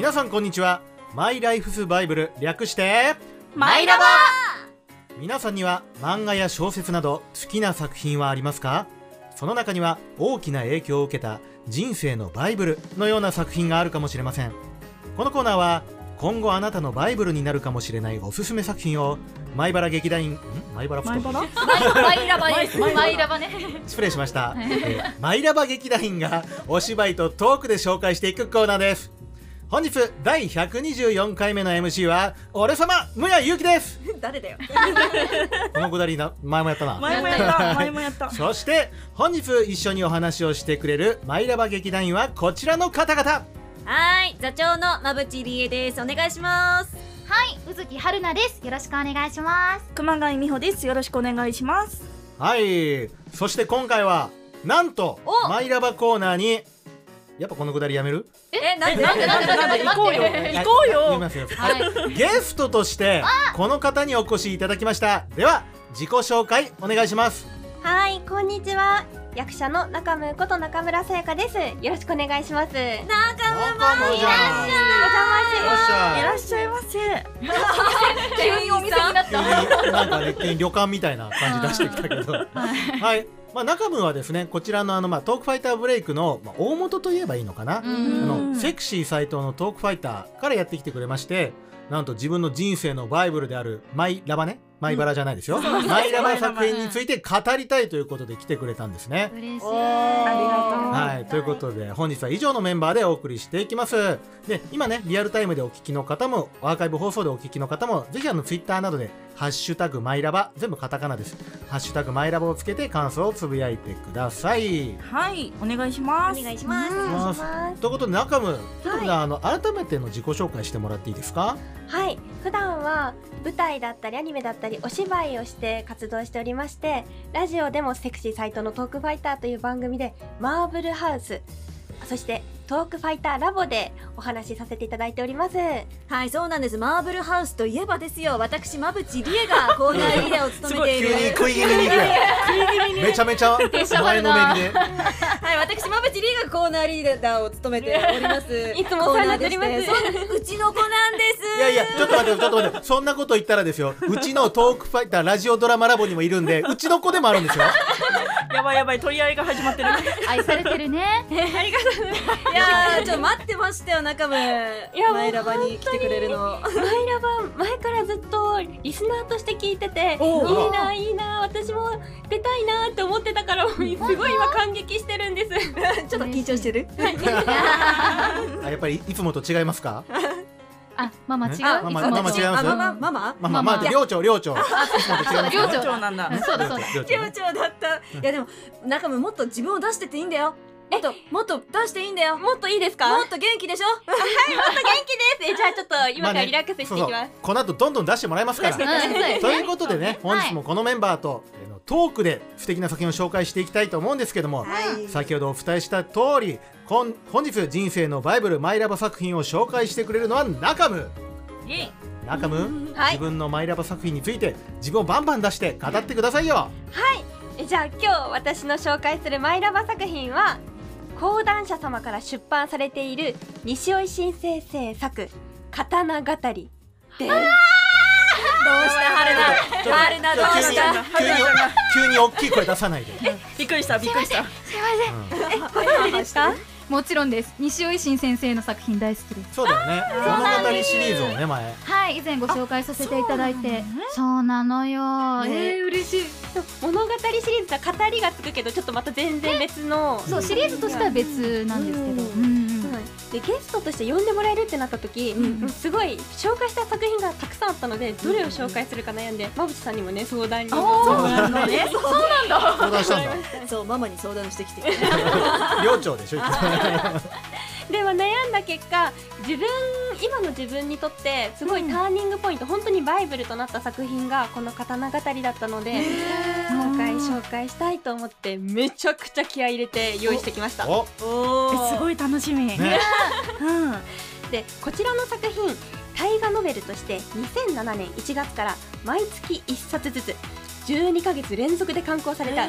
皆さんこんにちは。マイライフスバイブル略してマイラバ皆さんには漫画や小説など好きな作品はありますか？その中には大きな影響を受けた人生のバイブルのような作品があるかもしれません。このコーナーは今後あなたのバイブルになるかもしれないおすすめ作品を前原劇団員ん？前原マイバラマイラバですマイマイラバね。失礼しました、えーマイラバ劇団員がお芝居とトークで紹介していくコーナーです本日第124回目の MC は俺様むやゆうきです。誰だよ。このくだりな前もやったな。前もやった。前もやった。そして本日一緒にお話をしてくれるマイラバ劇団員はこちらの方々。はい座長の馬淵理恵です。お願いします。はい宇月春菜です。よろしくお願いします。熊谷美穂です。よろしくお願いします。はい。そして今回はなんとお！マイラバコーナーにやっぱこのくだりやめる？えなんで？なんで？なんで？なんで？行こうよ。行こうよ。言いますよ。はい。ゲストとしてこの方にお越しいただきました。では自己紹介お願いします。はい、こんにちは。役者の中村こと中村さやかです。よろしくお願いします。仲仲間じゃんお邪魔しいらっしゃい。いらっしゃいませ。急にお店になった。なんかね旅館みたいな感じ出してきたけど。はいまあ中分はですねこちらのあのまあトークファイターブレイクのまあ大元といえばいいのかな、うあんのセクシー斎藤のトークファイターからやってきてくれましてなんと自分の人生のバイブルであるマイラバね？マイバラじゃないですよ、マイラバ作品について語りたいということで来てくれたんですね。嬉しい。ありがとうはい、ということで本日は以上のメンバーでお送りしていきます。で今ねリアルタイムでお聞きの方もアーカイブ放送でお聞きの方もぜひあのツイッターなどで「ハッシュタグマイラバ」全部カタカナです「ハッシュタグマイラバ」をつけて感想をつぶやいてください。はいお願いします。お願いします。お願いします。ということで中村ちょっとねあの改めての自己紹介してもらっていいですか？はい、普段は舞台だったりアニメだったりお芝居をして活動しておりまして、ラジオでもセクシーサイトのトークファイターという番組でマーブルハウス、そしてトークファイターラボでお話しさせていただいております。はいそうなんです。マーブルハウスといえばですよ。私馬淵理恵がコーナーリーダーを務めてい急るに食い気味に行くめちゃめちゃ前のめりで。はい私馬淵理恵がコーナーリーダーを務めております。いつもお世話になっております。うちの子なんです。いやいや、ちょっと待って、ちょっと待って、そんなこと言ったらですよ、うちのトークファイターラジオドラマラボにもいるんで、うちの子でもあるんですよ。やばいやばい取り合いが始まってる愛されてるね。いやーちょっと待ってましたよ中村。マイラバに来てくれるの。マイラバ前からずっとリスナーとして聞いてていいないいな私も出たいなって思ってたからすごい今感激してるんです。ちょっと緊張してる？あやっぱりいつもと違いますか？あママ違う？マもマママ違います？あママママ？まあまあまあ、ママ寮長、寮長。寮長。なんだ。うんそうだそうだ。寮長だった。いやでも中村もっと自分を出してていいんだよ。もっともっと出していいんだよ。もっといいですか？もっと元気でしょ？えじゃあちょっと今からリラックスしていきます、そうそう。この後どんどん出してもらいますから。ということでね、本日もこのメンバーと、えーのトークで素敵な作品を紹介していきたいと思うんですけども、先ほどお伝えした通り、本本日人生のバイブルマイラバ作品を紹介してくれるのは中ム。中ム、はい。自分のマイラバ作品について自分をバンバン出して語ってくださいよ。えじゃあ今日私の紹介するマイラバ作品は講談社様から出版されている西尾維新先生作「刀語り」ですした春菜春菜どう急にした急に急に大きい声出さないで。びっくりしたびっくりした。ご存知ですか？もちろんです。西尾維新先生の作品大好きです。そうだよね。物語シリーズをね前。はい以前ご紹介させていただいて。そうなのよ。ね。えー嬉しい。物語シリーズは語りがつくけどちょっとまた全然別の。そうシリーズとしては別なんですけど。うんうんうんでゲストとして呼んでもらえるってなった時、うんすごい紹介した作品がたくさんあったのでどれを紹介するか悩んで馬淵さんにもね相談に。そうなんだね。相談したんだ。そうママに相談してきて。寮長でしょ。でも悩んだ結果自分今の自分にとってすごいターニングポイント、本当にバイブルとなった作品がこの刀語りだったので今回紹介したいと思ってめちゃくちゃ気合い入れて用意してきました。お、おえすごい楽しみ。ね。うん。でこちらの作品大河ノベルとして2007年1月から毎月1冊ずつ12ヶ月連続で刊行されたえ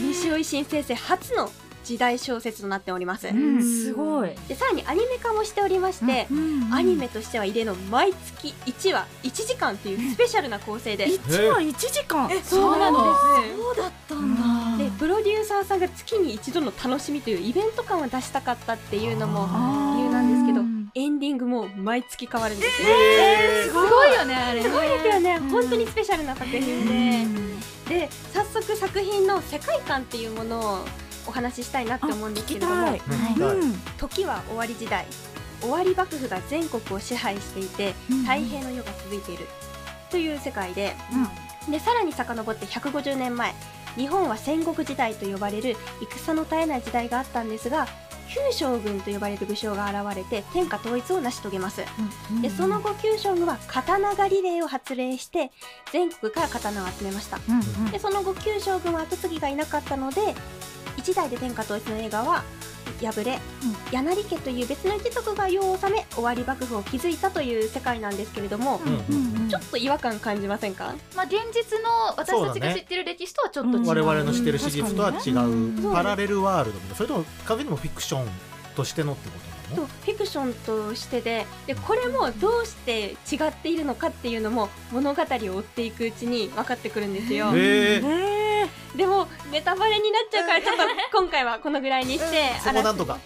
西尾維新先生初の時代小説となっております、うん。すごい。でさらにアニメ化もしておりまして、アニメとしては異例の毎月1話1時間っていうスペシャルな構成で、一話一時間？そうなんです。そうだったんだ。でプロデューサーさんが月に一度の楽しみというイベント感を出したかったっていうのも理由なんですけどエンディングも毎月変わるんですよ、すごい。よねあれすごいですよね、本当にスペシャルな作品で、で早速作品の世界観っていうものをお話ししたいなって思うんですけれどもはい。時は終わり時代終わり幕府が全国を支配していて太平の世が続いているという世界で,、でさらに遡って150年前日本は戦国時代と呼ばれる戦の絶えない時代があったんですが旧将軍と呼ばれる武将が現れて天下統一を成し遂げます。でその後旧将軍は刀狩り令を発令して全国から刀を集めました。でその後旧将軍は後継ぎがいなかったので一代で天下統一の映画は敗れ、柳家という別の一族が世を治め終わり幕府を築いたという世界なんですけれども、うんちょっと違和感感じませんか？まあ現実の私たちが知ってる歴史とはちょっと違う。我々の知ってる史実とは違うん。うパラレルワールドみたいな。それとも完全にもフィクションとしてのってことなとのフィクションとしてででこれもどうして違っているのかっていうのも物語を追っていくうちに分かってくるんですよ。へええでもネタバレになっちゃうからちょっと今回はこのぐらいにして、そこなんとか。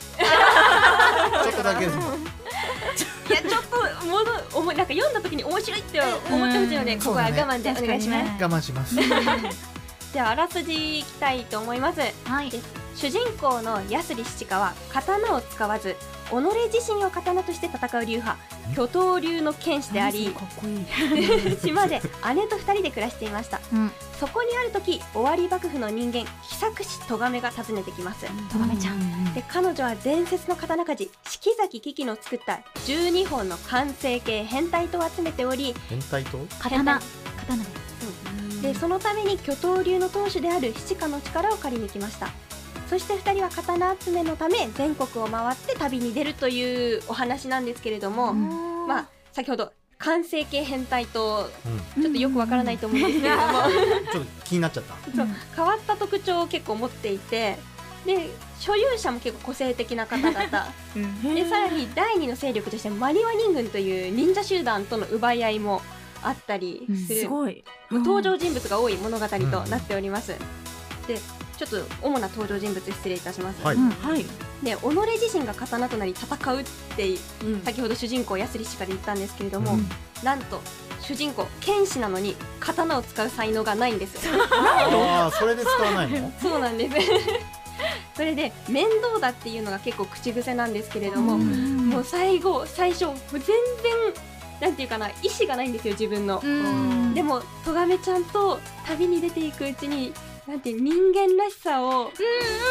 ちょっとだけでもいやちょっともの思いなんか読んだ時に面白いって思ってほしいので、うん。ここは我慢でお願いします、我慢します。ではあらすじいきたいと思います。はい主人公の安里七花は刀を使わず己自身を刀として戦う流派巨頭流の剣士であり 島で姉と二人で暮らしていました。うん。そこにある時終わり幕府の人間秘策師咎めが訪ねてきます。とがめちゃん。で彼女は伝説の刀鍛冶四季崎危機の作った12本の完成形変態刀を集めており変態と刀。刀。ででそのために巨頭流の当主である七花の力を借りに来ましたそして2人は刀集めのため全国を回って旅に出るというお話なんですけれども、まあ先ほど完成形変態とうん。ちょっとよくわからないと思うんですけれども、ちょっと気になっちゃった。そう変わった特徴を結構持っていてで所有者も結構個性的な方々。でさらに第二の勢力としてマニワ人軍という忍者集団との奪い合いもあったりする、すごい。登場人物が多い物語となっております、でちょっと主な登場人物失礼いたします、はい。はい。で己自身が刀となり戦うって先ほど主人公ヤスリ氏から言ったんですけれども、うん。なんと主人公剣士なのに刀を使う才能がないんです。ああそれで使わないの？そうなんです。それで面倒だっていうのが結構口癖なんですけれども、もう最後最初もう全然なんていうかな意志がないんですよ自分の、うん。でもとがめちゃんと旅に出ていくうちになんて人間らしさを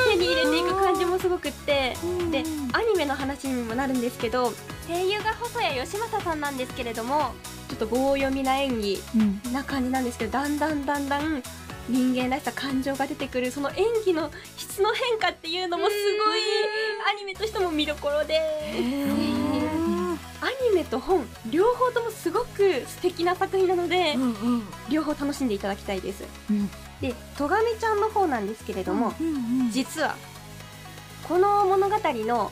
手に入れていく感じもすごくってでアニメの話にもなるんですけど声優が細谷義正さんなんですけれどもちょっと棒読みな演技うん。な感じなんですけどだんだんだんだん人間らしさ感情が出てくるその演技の質の変化っていうのもすごいアニメとしても見どころで。アニメと本両方ともすごく素敵な作品なのでうんうん。両方楽しんでいただきたいです。うんでとがめちゃんの方なんですけれども、うん実はこの物語の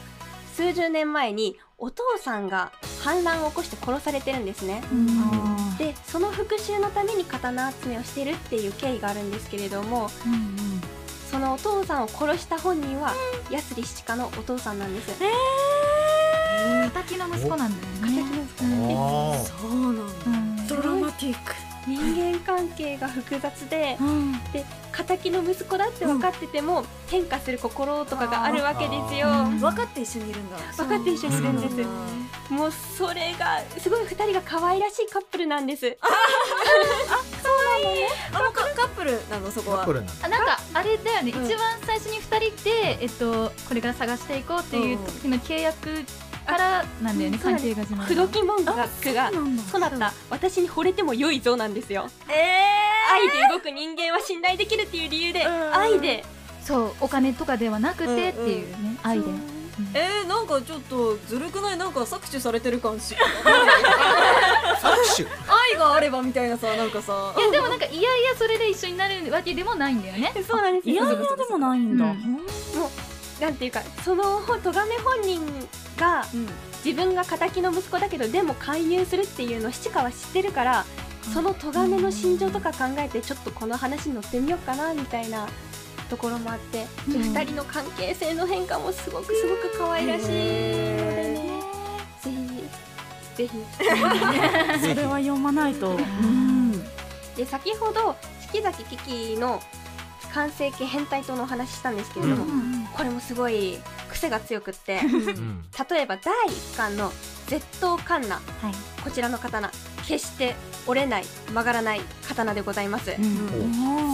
数十年前にお父さんが反乱を起こして殺されてるんですね。うん。でその復讐のために刀集めをしてるっていう経緯があるんですけれどもそのお父さんを殺した本人は安里七花のお父さんなんです。敵の息子なんだよね。ああそうなんだ。うん。ドラマティック人間関係が複雑でうん。で敵の息子だって分かってても、変化する心とかがあるわけですよ。あ分かって一緒にいるんだ。分かって一緒にいるんです、もうそれがすごい二人が可愛らしいカップルなんです。あもうカカップルなのそこは。カップルなんだあなんかあれだよね、うん一番最初に2人で、えっと、これから探していこうっていう時の契約からなんだよね、関係が始まる口説き文句がなんだそなた私に惚れても良いぞなんですよ。え愛で動く人間は信頼できるっていう理由でうん。愛で。そうお金とかではなくてっていうね、愛で。えー、なんかちょっとずるくない？なんか搾取されてる感し。搾取？愛があればみたいなさなんかさ。いやでもなんかいやいやそれで一緒になるわけでもないんだよね。そうなんですよ。いやいやでもないんだ。うん。なんていうかその咎め本人が自分が敵の息子だけどでも勧誘するっていうのを七川は知ってるからその咎めの心情とか考えてちょっとこの話に乗ってみようかなみたいなところもあって、うん。で2人の関係性の変化もすごくすごく可愛らしいのでね。ぜひ。ぜひ。それは読まないと。うん。で先ほど四季崎キキの完成形変態党のお話ししたんですけれども、うん。これもすごい癖が強くってうん。例えば第1巻の絶刀カンナはい。こちらの刀決して折れない曲がらない刀でございます、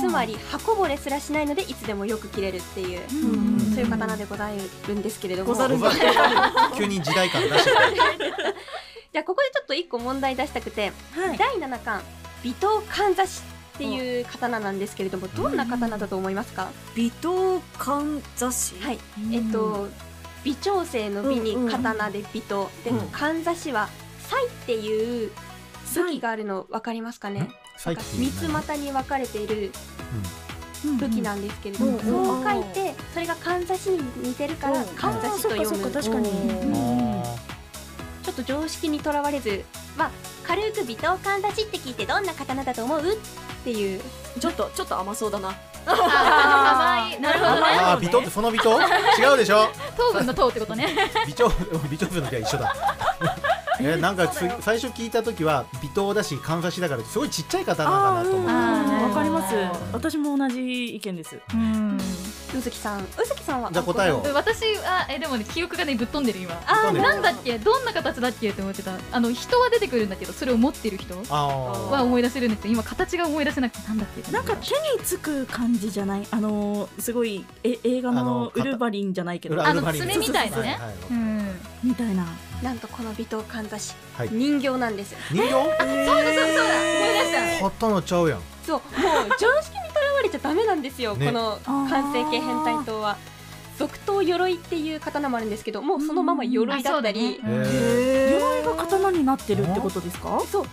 つまり刃こぼれすらしないのでいつでもよく切れるっていう、うん。そういう刀でござるんですけれども。ござる。んだ急に時代感出して じゃあここでちょっと1個問題出したくて、はい。第7巻微刀かんざしっていう刀なんですけれどもどんな刀だと思いますか、微刀かんざしはい。えっと微調整の美に刀で微刀、でうん。かんざしはサイっていう武器があるの分かりますかね？三つ股に分かれている武器なんですけれども、うん。そう書いてそれがかんざしに似てるからかん。ざしと読む。確かに。うん。あちょっと常識にとらわれずまあ軽く微刀かんざしって聞いてどんな刀だと思う？っていう。ちょっとちょっと甘そうだな。あい なるほどね。ああ、微糖ってその微糖？違うでしょ？糖分の糖ってことね。微糖微糖分の時は一緒だえなんかつ最初聞いた時は微糖だしかんざしだからすごいちっちゃい刀かなと思って。あーわかります。私も同じ意見です。うん。うずきさんうずきさんは？じゃあ答えを。私はえでもね記憶がねぶっ飛んでる今。あなんだっけ？どんな形だっけ？って思ってた。あの人は出てくるんだけどそれを持ってる人。あは思い出せるんですけど今形が思い出せなくてなんだっけ？なんか手につく感じじゃない？あのーすごいえ映画あののウルヴァリンじゃないけど。あの爪みたいなね。はいはい。うん。みたいななんとこの微刀かんざしはい。人形なんです。人形？そうだそうだそうだ。思い。出した刀ちゃうやん。そうもう常識にとらわれちゃダメなんですよ、ね。この完成形変態刀は。続刀鎧っていう刀もあるんですけどもうそのまま鎧だったり、うんね。へ鎧が刀になってるってことですか？そう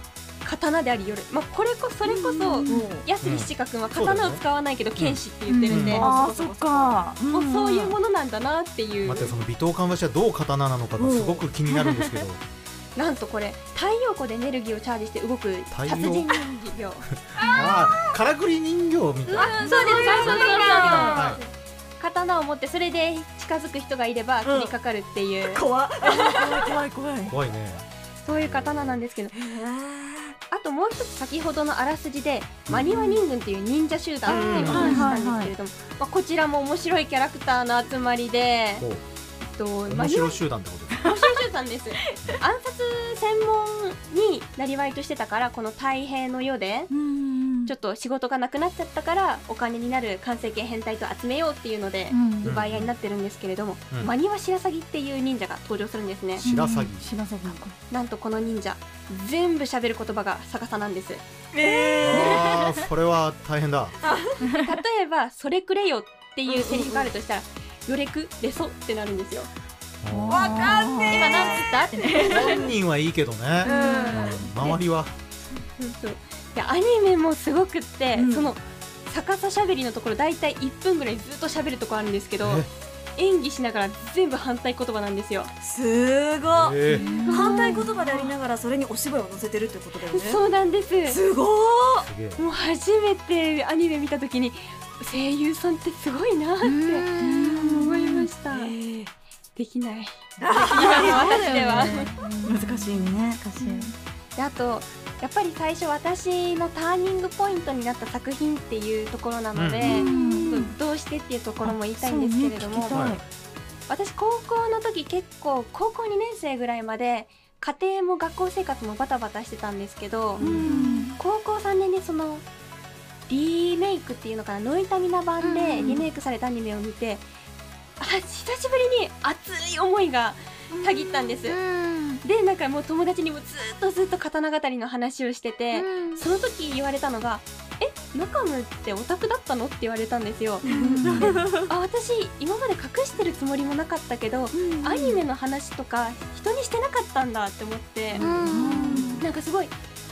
刀であり鎧、まあ、これこそれこそ安利七華君は刀を使わないけど剣士って言ってるんで、うん。ああそっか。もうそういうものなんだなっていう、待ってその微糖かんざしはどう刀なのかがすごく気になるんですけど。なんとこれ太陽光でエネルギーをチャージして動く太陽。殺人人形。ああからくり人形みたい。なそうですそうそうそうは刀を持ってそれで近づく人がいれば切りかかるっていう、怖っ。怖い怖いい。怖いね。そういう刀なんですけどあともう一つ先ほどのあらすじでマニワ人軍っていう忍者集団っていうお話したんですけれども、まあ、こちらも面白いキャラクターの集まりで、と、マ面白集団ってことです面白い集団です。暗殺専門になりわいとしてたからこの太平の世でうんちょっと仕事がなくなっちゃったからお金になる完成形変態と集めようっていうのでうん。奪い合いになってるんですけれども、うん。マニワ白鷺っていう忍者が登場するんですね、白鷺。白鷺なんとこの忍者全部喋る言葉が逆さなんです。ああそれは大変だ。例えば「それくれよ」っていうセリフがあるとしたら「よれくれそ」ってなるんですよ。わかん今なんつった？って。ね本人はいいけどね。うん。周りは。そうそうでアニメもすごくって、うん。その逆さしゃべりのところ大体1分ぐらいずっと喋るとこあるんですけどえ？演技しながら全部反対言葉なんですよ、すごっ。えー。反対言葉でありながらそれにお芝居を乗せてるってことだよね。そうなんです。すごーすげえ。もう初めてアニメ見た時に声優さんってすごいなって思いました。できない。私では。難しいねであとやっぱり最初私のターニングポイントになった作品っていうところなので、うん。どうしてっていうところも言いたいんですけれども、私高校の時結構高校2年生ぐらいまで家庭も学校生活もバタバタしてたんですけど、高校3年でそのリメイクっていうのかなノイタミナ版でうん。リメイクされたアニメを見て、あ久しぶりに熱い思いがたぎったんです、でなんかもう友達にもずっとずっと刀語りの話をしてて、その時言われたのが「えナカムってオタクだったの?」って言われたんですよ。あ私今まで隠してるつもりもなかったけど、アニメの話とか人にしてなかったんだって思って、なんかすごい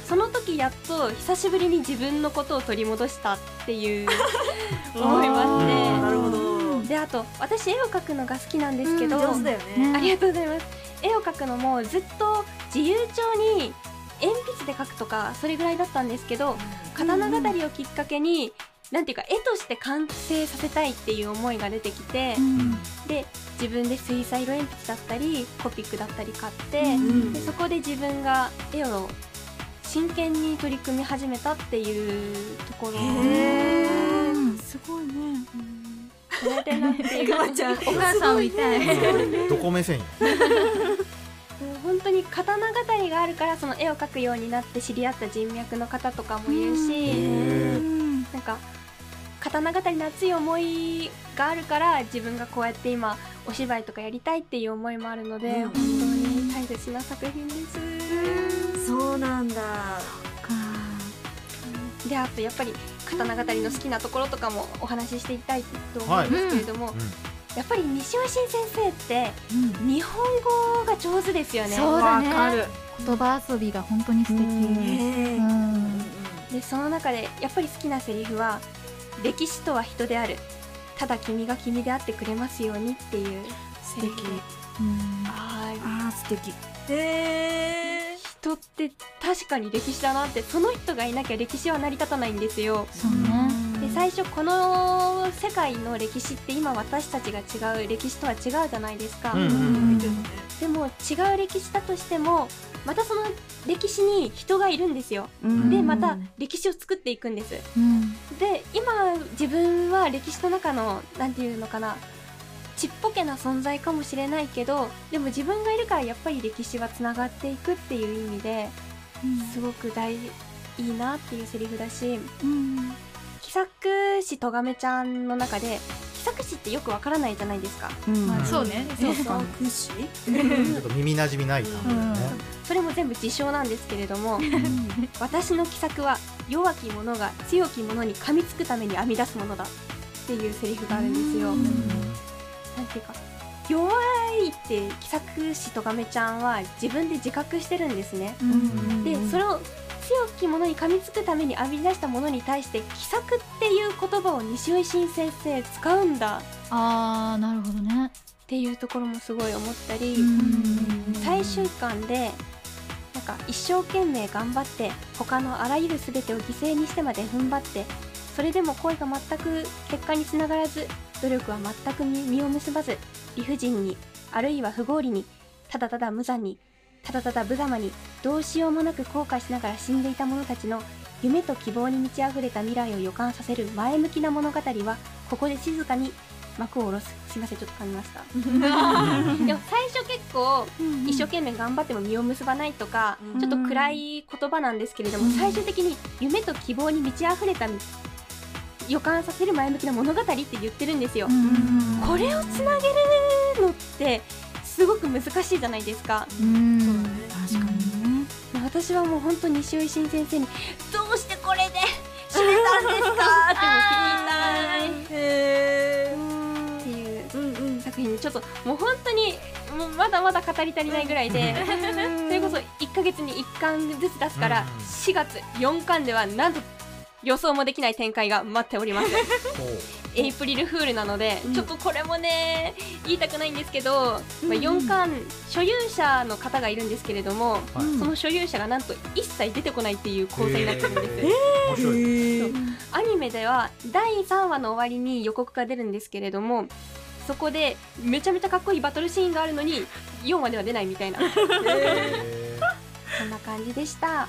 その時やっと久しぶりに自分のことを取り戻したっていう 思いまして。なるほどであと私絵を描くのが好きなんですけど、上手だよね。ありがとうございます。絵を描くのもずっと自由帳に鉛筆で描くとかそれぐらいだったんですけど刀語りをきっかけに、なんていうか絵として完成させたいっていう思いが出てきて、で自分で水彩色鉛筆だったりコピックだったり買って、ん。でそこで自分が絵を真剣に取り組み始めたっていうところ。すごいね。それでなんていう。くまちゃんお母さんみたい。どこ目線本当に刀語りがあるからその絵を描くようになって知り合った人脈の方とかもいるし、なんか刀語りの熱い思いがあるから自分がこうやって今お芝居とかやりたいっていう思いもあるので、うん。本当に大切な作品です。そうなんだであとやっぱり刀語りの好きなところとかもお話ししていきたいと思うんですけれども、やっぱり西尾新先生って日本語が上手ですよね。そうだね。言葉遊びが本当に素敵。でその中でやっぱり好きなセリフは「歴史とは人である。ただ君が君であってくれますように」っていう素敵。はい。あー素敵。へ人って確かに歴史だなってその人がいなきゃ歴史は成り立たないんですよ。そうね。で最初この世界の歴史って今私たちが違う歴史とは違うじゃないですか、でも違う歴史だとしてもまたその歴史に人がいるんですよ。うん。でまた歴史を作っていくんです。うん。で今自分は歴史の中のなんていうのかなちっぽけな存在かもしれないけどでも自分がいるからやっぱり歴史はつながっていくっていう意味ですごく大いいなっていうセリフだしうん喜作師とがめちゃんの中で喜作師ってよくわからないじゃないですか。うん。まあそうね。そうかちょっと耳なじみない単語だよね。それも全部自称なんですけれども私の喜作は弱き者が強き者に噛みつくために編み出すものだっていうセリフがあるんですよ。なんていうか弱いって喜作師とがめちゃんは自分で自覚してるんですね。でそれを強き者に噛みつくために編み出したものに対して喜作っていう言葉を西尾維新先生使うんだ。あーなるほどね。っていうところもすごい思ったり、うん。最終巻でなんか一生懸命頑張って他のあらゆる全てを犠牲にしてまで踏ん張ってそれでも恋が全く結果につながらず努力は全く実実を結ばず理不尽にあるいは不合理にただただ無残にただただ無様にどうしようもなく後悔しながら死んでいた者たちの夢と希望に満ち溢れた未来を予感させる前向きな物語はここで静かに幕を下ろす。すいませんちょっと噛みました。でも最初結構一生懸命頑張っても実を結ばないとか、うんちょっと暗い言葉なんですけれども、最終的に夢と希望に満ち溢れた予感させる前向きな物語って言ってるんですよ、これをつなげるのってすごく難しいじゃないですか。うん。確かにね。私はもう本当に西尾維新先生にどうしてこれで締めたんですか？って聞きたいっていううん。うん作品にちょっともう本当にもうまだまだ語り足りないぐらいで。それこそ1ヶ月に1巻ずつ出すからうん。4月4巻ではなんと予想もできない展開が待っております。エイプリルフールなので、ちょっとこれもね言いたくないんですけど、まあ、4巻所有者の方がいるんですけれども、はい。その所有者がなんと一切出てこないっていう構成になってるんです、へー。面白い。アニメでは第3話の終わりに予告が出るんですけれどもそこでめちゃめちゃかっこいいバトルシーンがあるのに4話では出ないみたいな。へ そんな感じでした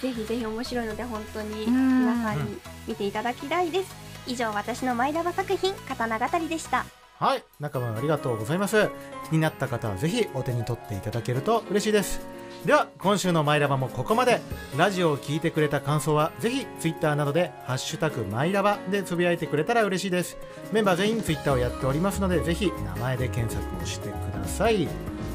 ぜひぜひ面白いので本当にうん。皆さんに見ていただきたいです。以上私のマイラバ作品刀語りでした。ーはい仲間ありがとうございます。気になった方はぜひお手に取っていただけると嬉しいです。では今週のマイラバもここまで。ラジオを聞いてくれた感想はぜひツイッターなどで「ハッシュタグマイラバ」でつぶやいてくれたら嬉しいです。メンバー全員ツイッターをやっておりますのでぜひ名前で検索をしてください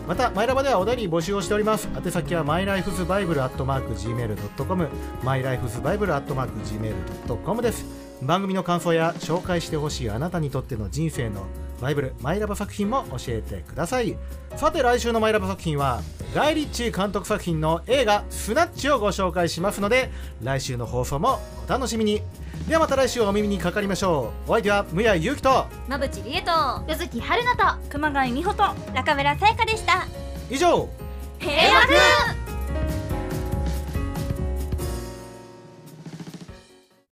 またマイラバではお便り募集をしております。宛先は mylifesbible.gmail.com mylifesbible.gmail.com です。番組の感想や紹介してほしいあなたにとっての人生のバイブルマイラバ作品も教えてください。さて来週のマイラバ作品はガイ・リッチー監督作品の映画「スナッチ」をご紹介しますので来週の放送もお楽しみに。ではまた来週お耳にかかりましょう。お相手はむやゆうきと馬淵理恵と柚月春菜と熊谷美穂と中村さやかでした。以上平和